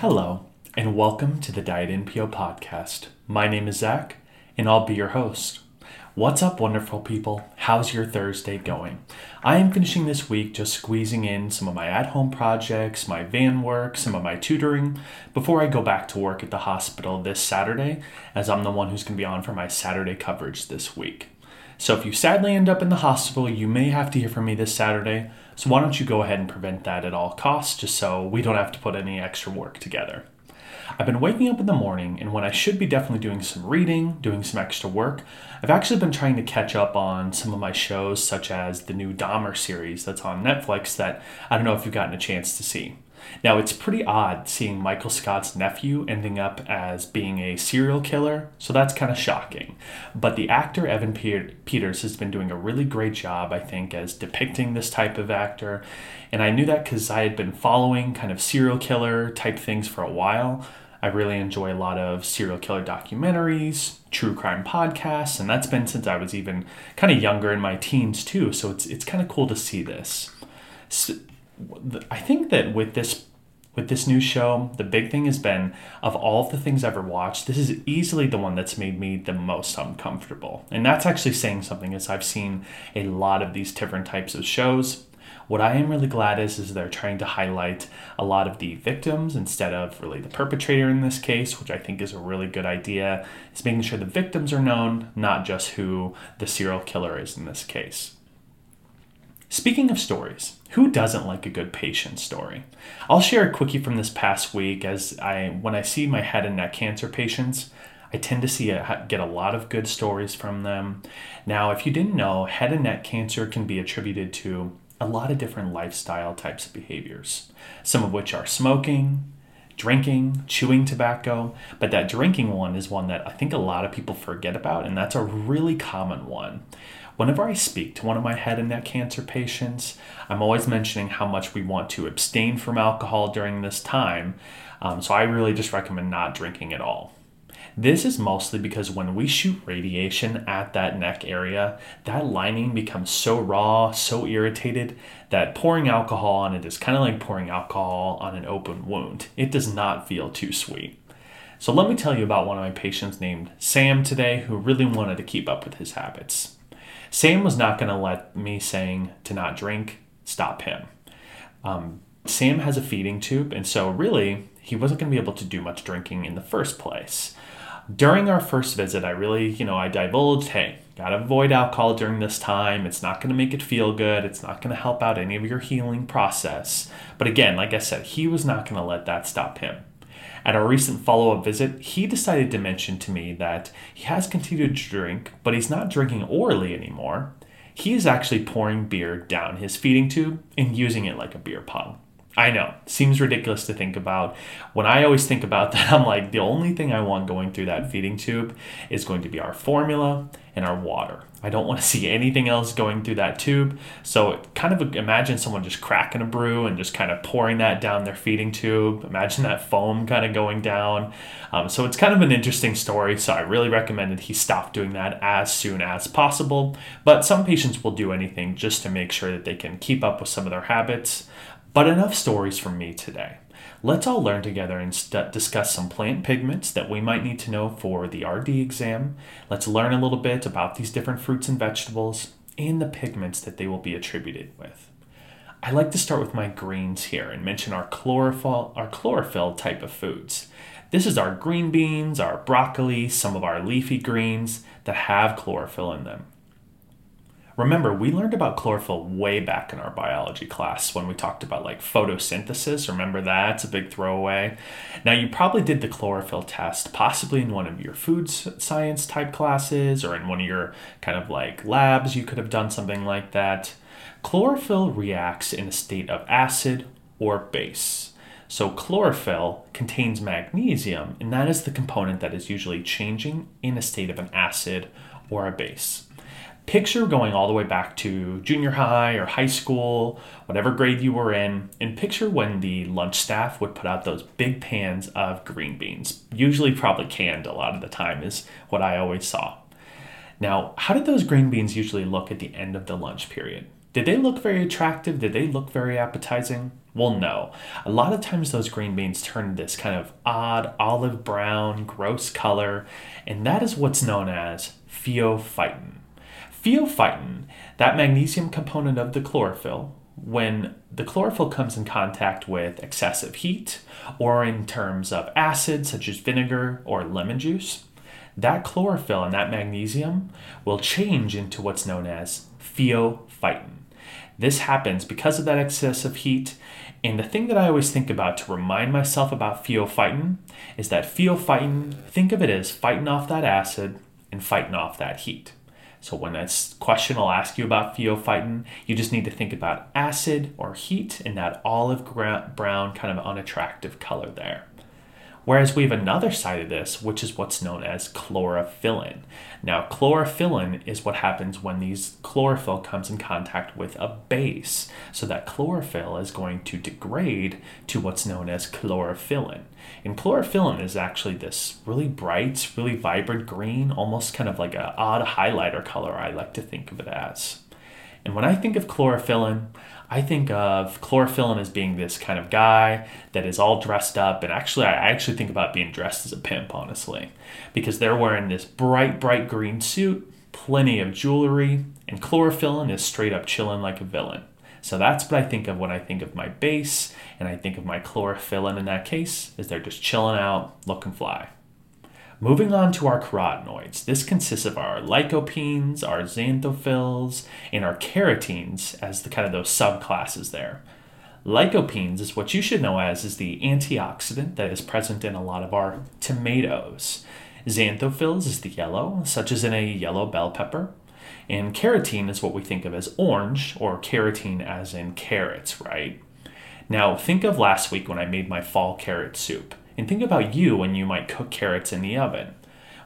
Hello, and welcome to the Diet NPO podcast. My name is Zach, and I'll be your host. What's up, wonderful people? How's your Thursday going? I am finishing this week just squeezing in some of my at home projects, my van work, some of my tutoring before I go back to work at the hospital this Saturday, as I'm the one who's going to be on for my Saturday coverage this week. So if you sadly end up in the hospital, you may have to hear from me this Saturday. So why don't you go ahead and prevent that at all costs, just so we don't have to put any extra work together. I've been waking up in the morning, and when I should be definitely doing some reading, doing some extra work, I've actually been trying to catch up on some of my shows, such as the new Dahmer series that's on Netflix that I don't know if you've gotten a chance to see. Now, it's pretty odd seeing Michael Scott's nephew ending up as being a serial killer, so that's kind of shocking. But the actor Evan Peters has been doing a really great job, I think, as depicting this type of actor. And I knew that because I had been following kind of serial killer type things for a while. I really enjoy a lot of serial killer documentaries, true crime podcasts, and that's been since I was even kind of younger in my teens too. So it's it's kind of cool to see this. So, I think that with this with this new show, the big thing has been of all the things I've ever watched, this is easily the one that's made me the most uncomfortable. And that's actually saying something as I've seen a lot of these different types of shows. What I am really glad is is they're trying to highlight a lot of the victims instead of really the perpetrator in this case, which I think is a really good idea. Is making sure the victims are known, not just who the serial killer is in this case. Speaking of stories, who doesn't like a good patient story? I'll share a quickie from this past week as I when I see my head and neck cancer patients, I tend to see a, get a lot of good stories from them. Now, if you didn't know, head and neck cancer can be attributed to a lot of different lifestyle types of behaviors, some of which are smoking, drinking, chewing tobacco, but that drinking one is one that I think a lot of people forget about, and that's a really common one. Whenever I speak to one of my head and neck cancer patients, I'm always mentioning how much we want to abstain from alcohol during this time. Um, so I really just recommend not drinking at all. This is mostly because when we shoot radiation at that neck area, that lining becomes so raw, so irritated, that pouring alcohol on it is kind of like pouring alcohol on an open wound. It does not feel too sweet. So let me tell you about one of my patients named Sam today who really wanted to keep up with his habits. Sam was not going to let me saying to not drink stop him. Um, Sam has a feeding tube, and so really, he wasn't going to be able to do much drinking in the first place. During our first visit, I really, you know, I divulged, hey, gotta avoid alcohol during this time. It's not to make it feel good. It's not to help out any of your healing process. But again, like I said, he was not to let that stop him. At our recent follow up visit, he decided to mention to me that he has continued to drink, but he's not drinking orally anymore. He is actually pouring beer down his feeding tube and using it like a beer pong. I know, seems ridiculous to think about. When I always think about that, I'm like, the only thing I want going through that feeding tube is going to be our formula and our water. I don't want to see anything else going through that tube. So, kind of imagine someone just cracking a brew and just kind of pouring that down their feeding tube. Imagine that foam kind of going down. Um, so, it's kind of an interesting story. So, I really recommend that he stop doing that as soon as possible. But some patients will do anything just to make sure that they can keep up with some of their habits. But enough stories from me today. Let's all learn together and st- discuss some plant pigments that we might need to know for the RD exam. Let's learn a little bit about these different fruits and vegetables and the pigments that they will be attributed with. I like to start with my greens here and mention our chlorophyll, our chlorophyll type of foods. This is our green beans, our broccoli, some of our leafy greens that have chlorophyll in them. Remember, we learned about chlorophyll way back in our biology class when we talked about like photosynthesis. Remember that? It's a big throwaway. Now, you probably did the chlorophyll test, possibly in one of your food science type classes or in one of your kind of like labs. You could have done something like that. Chlorophyll reacts in a state of acid or base. So, chlorophyll contains magnesium, and that is the component that is usually changing in a state of an acid or a base picture going all the way back to junior high or high school, whatever grade you were in, and picture when the lunch staff would put out those big pans of green beans, usually probably canned a lot of the time, is what I always saw. Now, how did those green beans usually look at the end of the lunch period? Did they look very attractive? Did they look very appetizing? Well, no. A lot of times those green beans turn this kind of odd olive brown, gross color, and that is what's known as pheophytin. Pheophytin, that magnesium component of the chlorophyll, when the chlorophyll comes in contact with excessive heat or in terms of acid such as vinegar or lemon juice, that chlorophyll and that magnesium will change into what's known as pheophytin. This happens because of that excessive heat. And the thing that I always think about to remind myself about pheophytin is that pheophytin, think of it as fighting off that acid and fighting off that heat. So when that question will ask you about pheophytin, you just need to think about acid or heat in that olive brown kind of unattractive color there. Whereas we have another side of this, which is what's known as chlorophyllin. Now, chlorophyllin is what happens when these chlorophyll comes in contact with a base. So that chlorophyll is going to degrade to what's known as chlorophyllin. And chlorophyllin is actually this really bright, really vibrant green, almost kind of like an odd highlighter color, I like to think of it as. And when I think of chlorophyllin, I think of chlorophyllin as being this kind of guy that is all dressed up. And actually, I actually think about being dressed as a pimp, honestly, because they're wearing this bright, bright green suit, plenty of jewelry, and chlorophyllin is straight up chilling like a villain. So that's what I think of when I think of my base, and I think of my chlorophyllin in that case, is they're just chilling out, looking fly. Moving on to our carotenoids, this consists of our lycopenes, our xanthophylls, and our carotenes as the kind of those subclasses there. Lycopenes is what you should know as is the antioxidant that is present in a lot of our tomatoes. Xanthophylls is the yellow, such as in a yellow bell pepper. And carotene is what we think of as orange, or carotene as in carrots, right? Now, think of last week when I made my fall carrot soup. And think about you when you might cook carrots in the oven.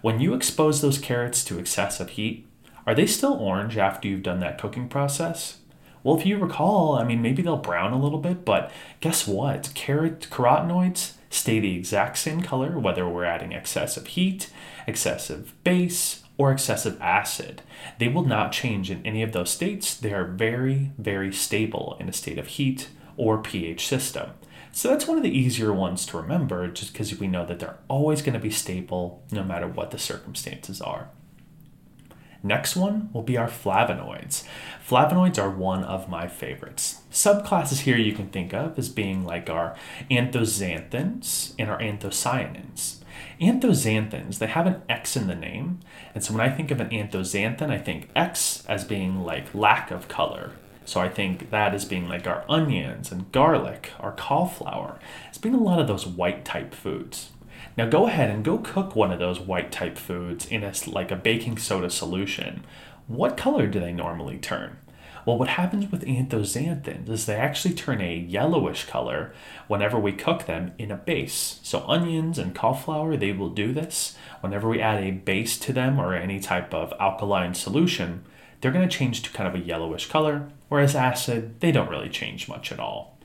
When you expose those carrots to excessive heat, are they still orange after you've done that cooking process? Well, if you recall, I mean, maybe they'll brown a little bit, but guess what? Carrot carotenoids stay the exact same color whether we're adding excessive heat, excessive base, or excessive acid. They will not change in any of those states. They are very, very stable in a state of heat or pH system. So that's one of the easier ones to remember just because we know that they're always going to be stable no matter what the circumstances are. Next one will be our flavonoids. Flavonoids are one of my favorites. Subclasses here you can think of as being like our anthoxanthins and our anthocyanins. Anthoxanthins, they have an X in the name, and so when I think of an anthoxanthin, I think X as being like lack of color, so I think that is being like our onions and garlic, our cauliflower, It's being a lot of those white type foods. Now go ahead and go cook one of those white type foods in a, like a baking soda solution. What color do they normally turn? Well, what happens with anthocyanins is they actually turn a yellowish color whenever we cook them in a base. So onions and cauliflower, they will do this. Whenever we add a base to them or any type of alkaline solution, they're going to change to kind of a yellowish color whereas acid, they don't really change much at all.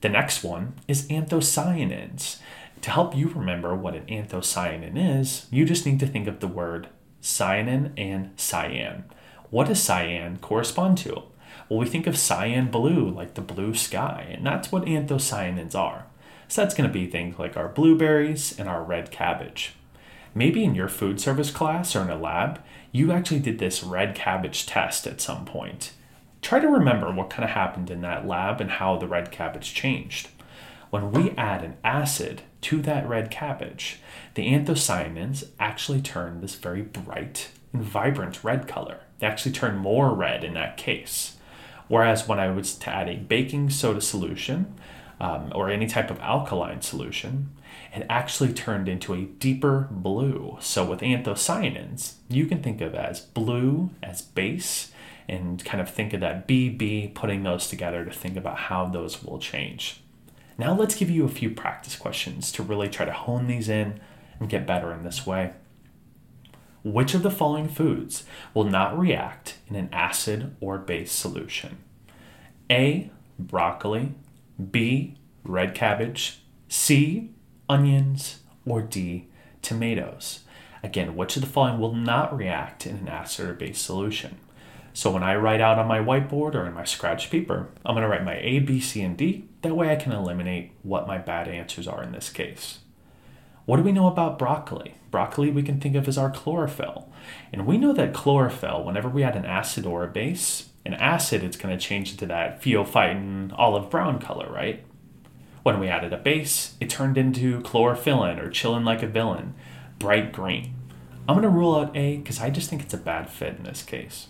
The next one is anthocyanins. To help you remember what an anthocyanin is, you just need to think of the word cyanin and cyan. What does cyan correspond to? Well, we think of cyan blue, like the blue sky, and that's what anthocyanins are. So that's going to be things like our blueberries and our red cabbage. Maybe in your food service class or in a lab, you actually did this red cabbage test at some point. Try to remember what kind of happened in that lab and how the red cabbage changed. When we add an acid to that red cabbage, the anthocyanins actually turn this very bright and vibrant red color. They actually turn more red in that case. Whereas when I was to add a baking soda solution um, or any type of alkaline solution, it actually turned into a deeper blue. So with anthocyanins, you can think of as blue as base and kind of think of that BB, putting those together to think about how those will change. Now let's give you a few practice questions to really try to hone these in and get better in this way. Which of the following foods will not react in an acid or base solution? A. Broccoli, B. Red cabbage, C. Onions, or D. Tomatoes. Again, which of the following will not react in an acid or base solution? So when I write out on my whiteboard or in my scratch paper, I'm going to write my A, B, C, and D. That way I can eliminate what my bad answers are in this case. What do we know about broccoli? Broccoli we can think of as our chlorophyll. And we know that chlorophyll, whenever we add an acid or a base, an acid it's going to change into that pheophytin olive brown color, right? When we added a base, it turned into chlorophyllin or chillin' like a villain, bright green. I'm going to rule out A because I just think it's a bad fit in this case.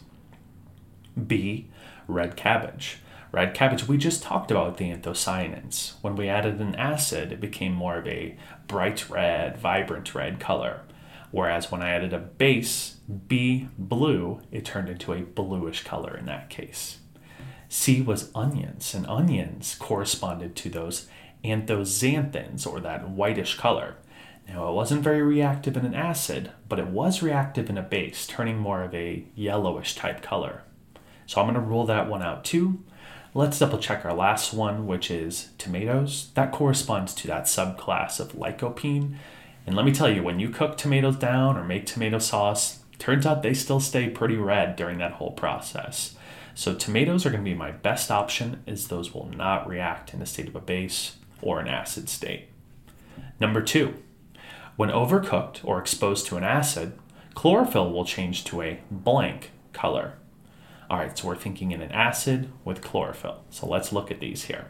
B, red cabbage. Red cabbage, we just talked about the anthocyanins. When we added an acid, it became more of a bright red, vibrant red color. Whereas when I added a base, B, blue, it turned into a bluish color in that case. C was onions, and onions corresponded to those anthocyanins, or that whitish color. Now, it wasn't very reactive in an acid, but it was reactive in a base, turning more of a yellowish type color. So I'm going to rule that one out too. Let's double check our last one, which is tomatoes. That corresponds to that subclass of lycopene. And let me tell you, when you cook tomatoes down or make tomato sauce, turns out they still stay pretty red during that whole process. So tomatoes are going to be my best option as those will not react in a state of a base or an acid state. Number two, when overcooked or exposed to an acid, chlorophyll will change to a blank color. All right, so we're thinking in an acid with chlorophyll. So let's look at these here.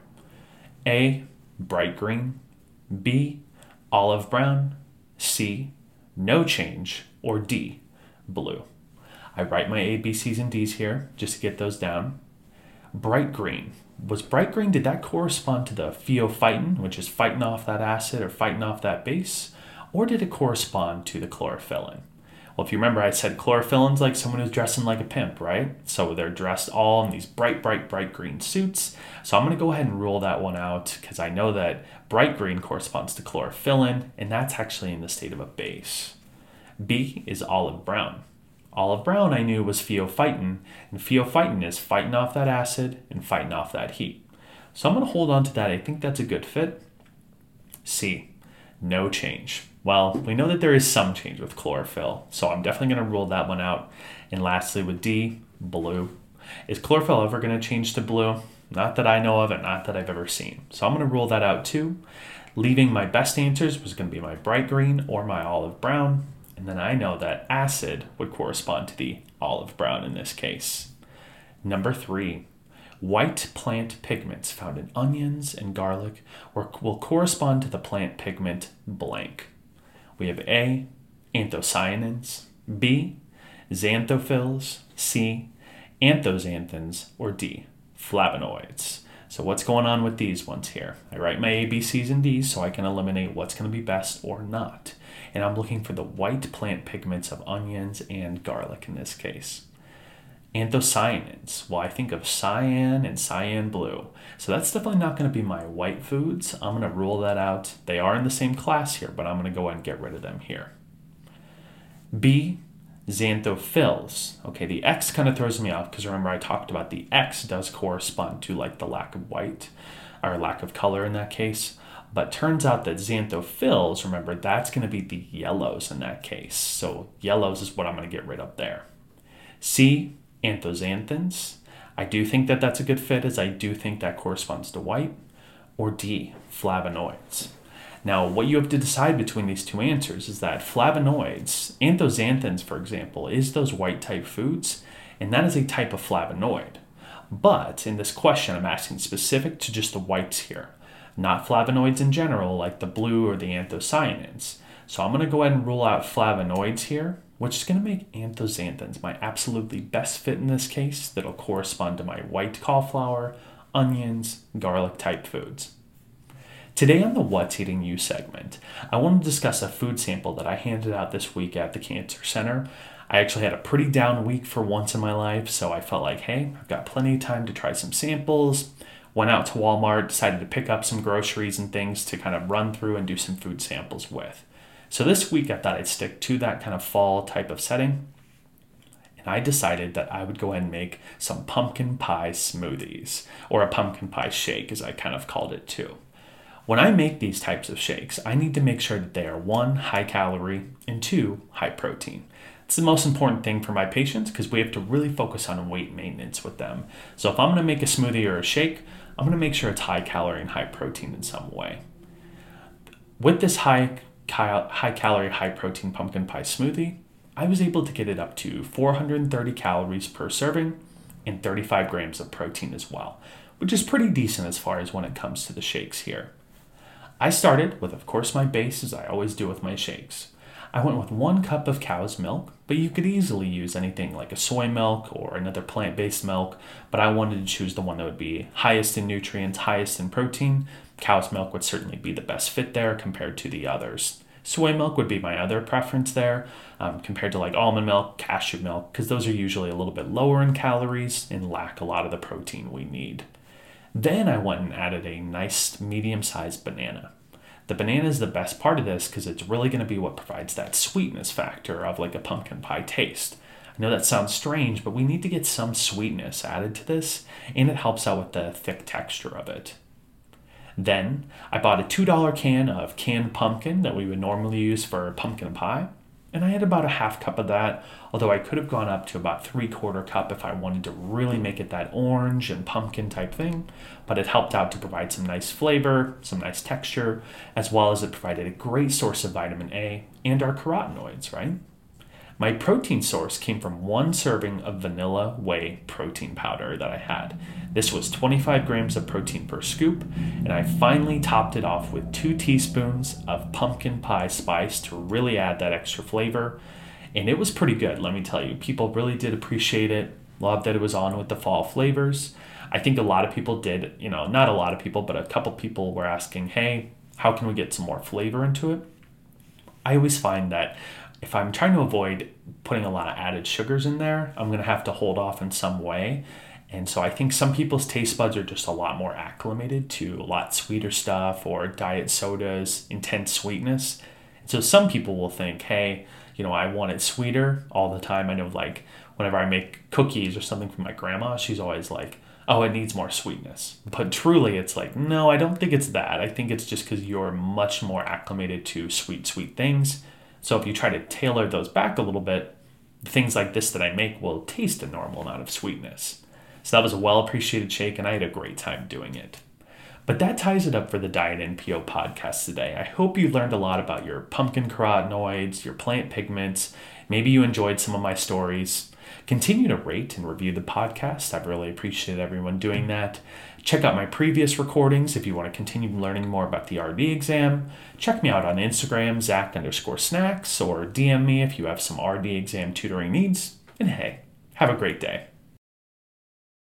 A, bright green. B, olive brown. C, no change. Or D, blue. I write my A, B, C's, and D's here just to get those down. Bright green. Was bright green, did that correspond to the pheophytin, which is fighting off that acid or fighting off that base? Or did it correspond to the chlorophyllin? Well, if you remember, I said chlorophyllin's like someone who's dressing like a pimp, right? So they're dressed all in these bright, bright, bright green suits. So I'm going to go ahead and rule that one out because I know that bright green corresponds to chlorophyllin, and that's actually in the state of a base. B is olive brown. Olive brown I knew was pheophytin, and pheophytin is fighting off that acid and fighting off that heat. So I'm going to hold on to that. I think that's a good fit. C, no change. Well, we know that there is some change with chlorophyll, so I'm definitely going to rule that one out. And lastly, with D, blue. Is chlorophyll ever going to change to blue? Not that I know of and not that I've ever seen. So I'm going to rule that out too. Leaving my best answers was going to be my bright green or my olive brown. And then I know that acid would correspond to the olive brown in this case. Number three, white plant pigments found in onions and garlic will correspond to the plant pigment blank. We have A, anthocyanins, B, xanthophylls, C, anthoxanthins, or D, flavonoids. So what's going on with these ones here? I write my A, B, C's, and D's so I can eliminate what's going to be best or not. And I'm looking for the white plant pigments of onions and garlic in this case. Anthocyanins. Well, I think of cyan and cyan blue. So that's definitely not going to be my white foods. I'm going to rule that out. They are in the same class here, but I'm going to go ahead and get rid of them here. B, xanthophylls. Okay, the X kind of throws me off because remember I talked about the X does correspond to like the lack of white or lack of color in that case. But turns out that xanthophylls, remember, that's going to be the yellows in that case. So yellows is what I'm going to get rid of there. C, anthoxanthins. I do think that that's a good fit, as I do think that corresponds to white. Or D, flavonoids. Now, what you have to decide between these two answers is that flavonoids, anthoxanthins, for example, is those white type foods, and that is a type of flavonoid. But in this question, I'm asking specific to just the whites here, not flavonoids in general, like the blue or the anthocyanins. So I'm going to go ahead and rule out flavonoids here which is going to make anthocyanins my absolutely best fit in this case that'll correspond to my white cauliflower, onions, garlic type foods. Today on the What's Eating You segment, I want to discuss a food sample that I handed out this week at the Cancer Center. I actually had a pretty down week for once in my life, so I felt like, hey, I've got plenty of time to try some samples. Went out to Walmart, decided to pick up some groceries and things to kind of run through and do some food samples with. So this week I thought I'd stick to that kind of fall type of setting. And I decided that I would go ahead and make some pumpkin pie smoothies, or a pumpkin pie shake, as I kind of called it too. When I make these types of shakes, I need to make sure that they are one, high calorie, and two, high protein. It's the most important thing for my patients because we have to really focus on weight maintenance with them. So if I'm going to make a smoothie or a shake, I'm going to make sure it's high calorie and high protein in some way. With this high high calorie, high protein pumpkin pie smoothie, I was able to get it up to 430 calories per serving and 35 grams of protein as well, which is pretty decent as far as when it comes to the shakes here. I started with, of course, my base as I always do with my shakes. I went with one cup of cow's milk, but you could easily use anything like a soy milk or another plant based milk. But I wanted to choose the one that would be highest in nutrients, highest in protein. Cow's milk would certainly be the best fit there compared to the others. Soy milk would be my other preference there, um, compared to like almond milk, cashew milk, because those are usually a little bit lower in calories and lack a lot of the protein we need. Then I went and added a nice medium sized banana. The banana is the best part of this because it's really going to be what provides that sweetness factor of like a pumpkin pie taste. I know that sounds strange, but we need to get some sweetness added to this, and it helps out with the thick texture of it. Then I bought a $2 can of canned pumpkin that we would normally use for pumpkin pie and I had about a half cup of that, although I could have gone up to about three quarter cup if I wanted to really make it that orange and pumpkin type thing. But it helped out to provide some nice flavor, some nice texture, as well as it provided a great source of vitamin A and our carotenoids, right? My protein source came from one serving of vanilla whey protein powder that I had. This was 25 grams of protein per scoop, and I finally topped it off with two teaspoons of pumpkin pie spice to really add that extra flavor. And it was pretty good, let me tell you. People really did appreciate it, loved that it was on with the fall flavors. I think a lot of people did, you know, not a lot of people, but a couple people were asking, hey, how can we get some more flavor into it? I always find that if I'm trying to avoid putting a lot of added sugars in there, I'm going to have to hold off in some way. And so I think some people's taste buds are just a lot more acclimated to a lot sweeter stuff or diet sodas, intense sweetness. And so some people will think, hey, you know, I want it sweeter all the time. I know, like, whenever I make cookies or something for my grandma, she's always like, oh, it needs more sweetness. But truly, it's like, no, I don't think it's that. I think it's just because you're much more acclimated to sweet, sweet things so if you try to tailor those back a little bit, things like this that I make will taste a normal amount of sweetness. So that was a well appreciated shake, and I had a great time doing it. But that ties it up for the Diet NPO podcast today. I hope you learned a lot about your pumpkin carotenoids, your plant pigments. Maybe you enjoyed some of my stories. Continue to rate and review the podcast. I've really appreciated everyone doing that. Check out my previous recordings if you want to continue learning more about the RD exam. Check me out on Instagram, Zach underscore snacks, or DM me if you have some RD exam tutoring needs. And hey, have a great day.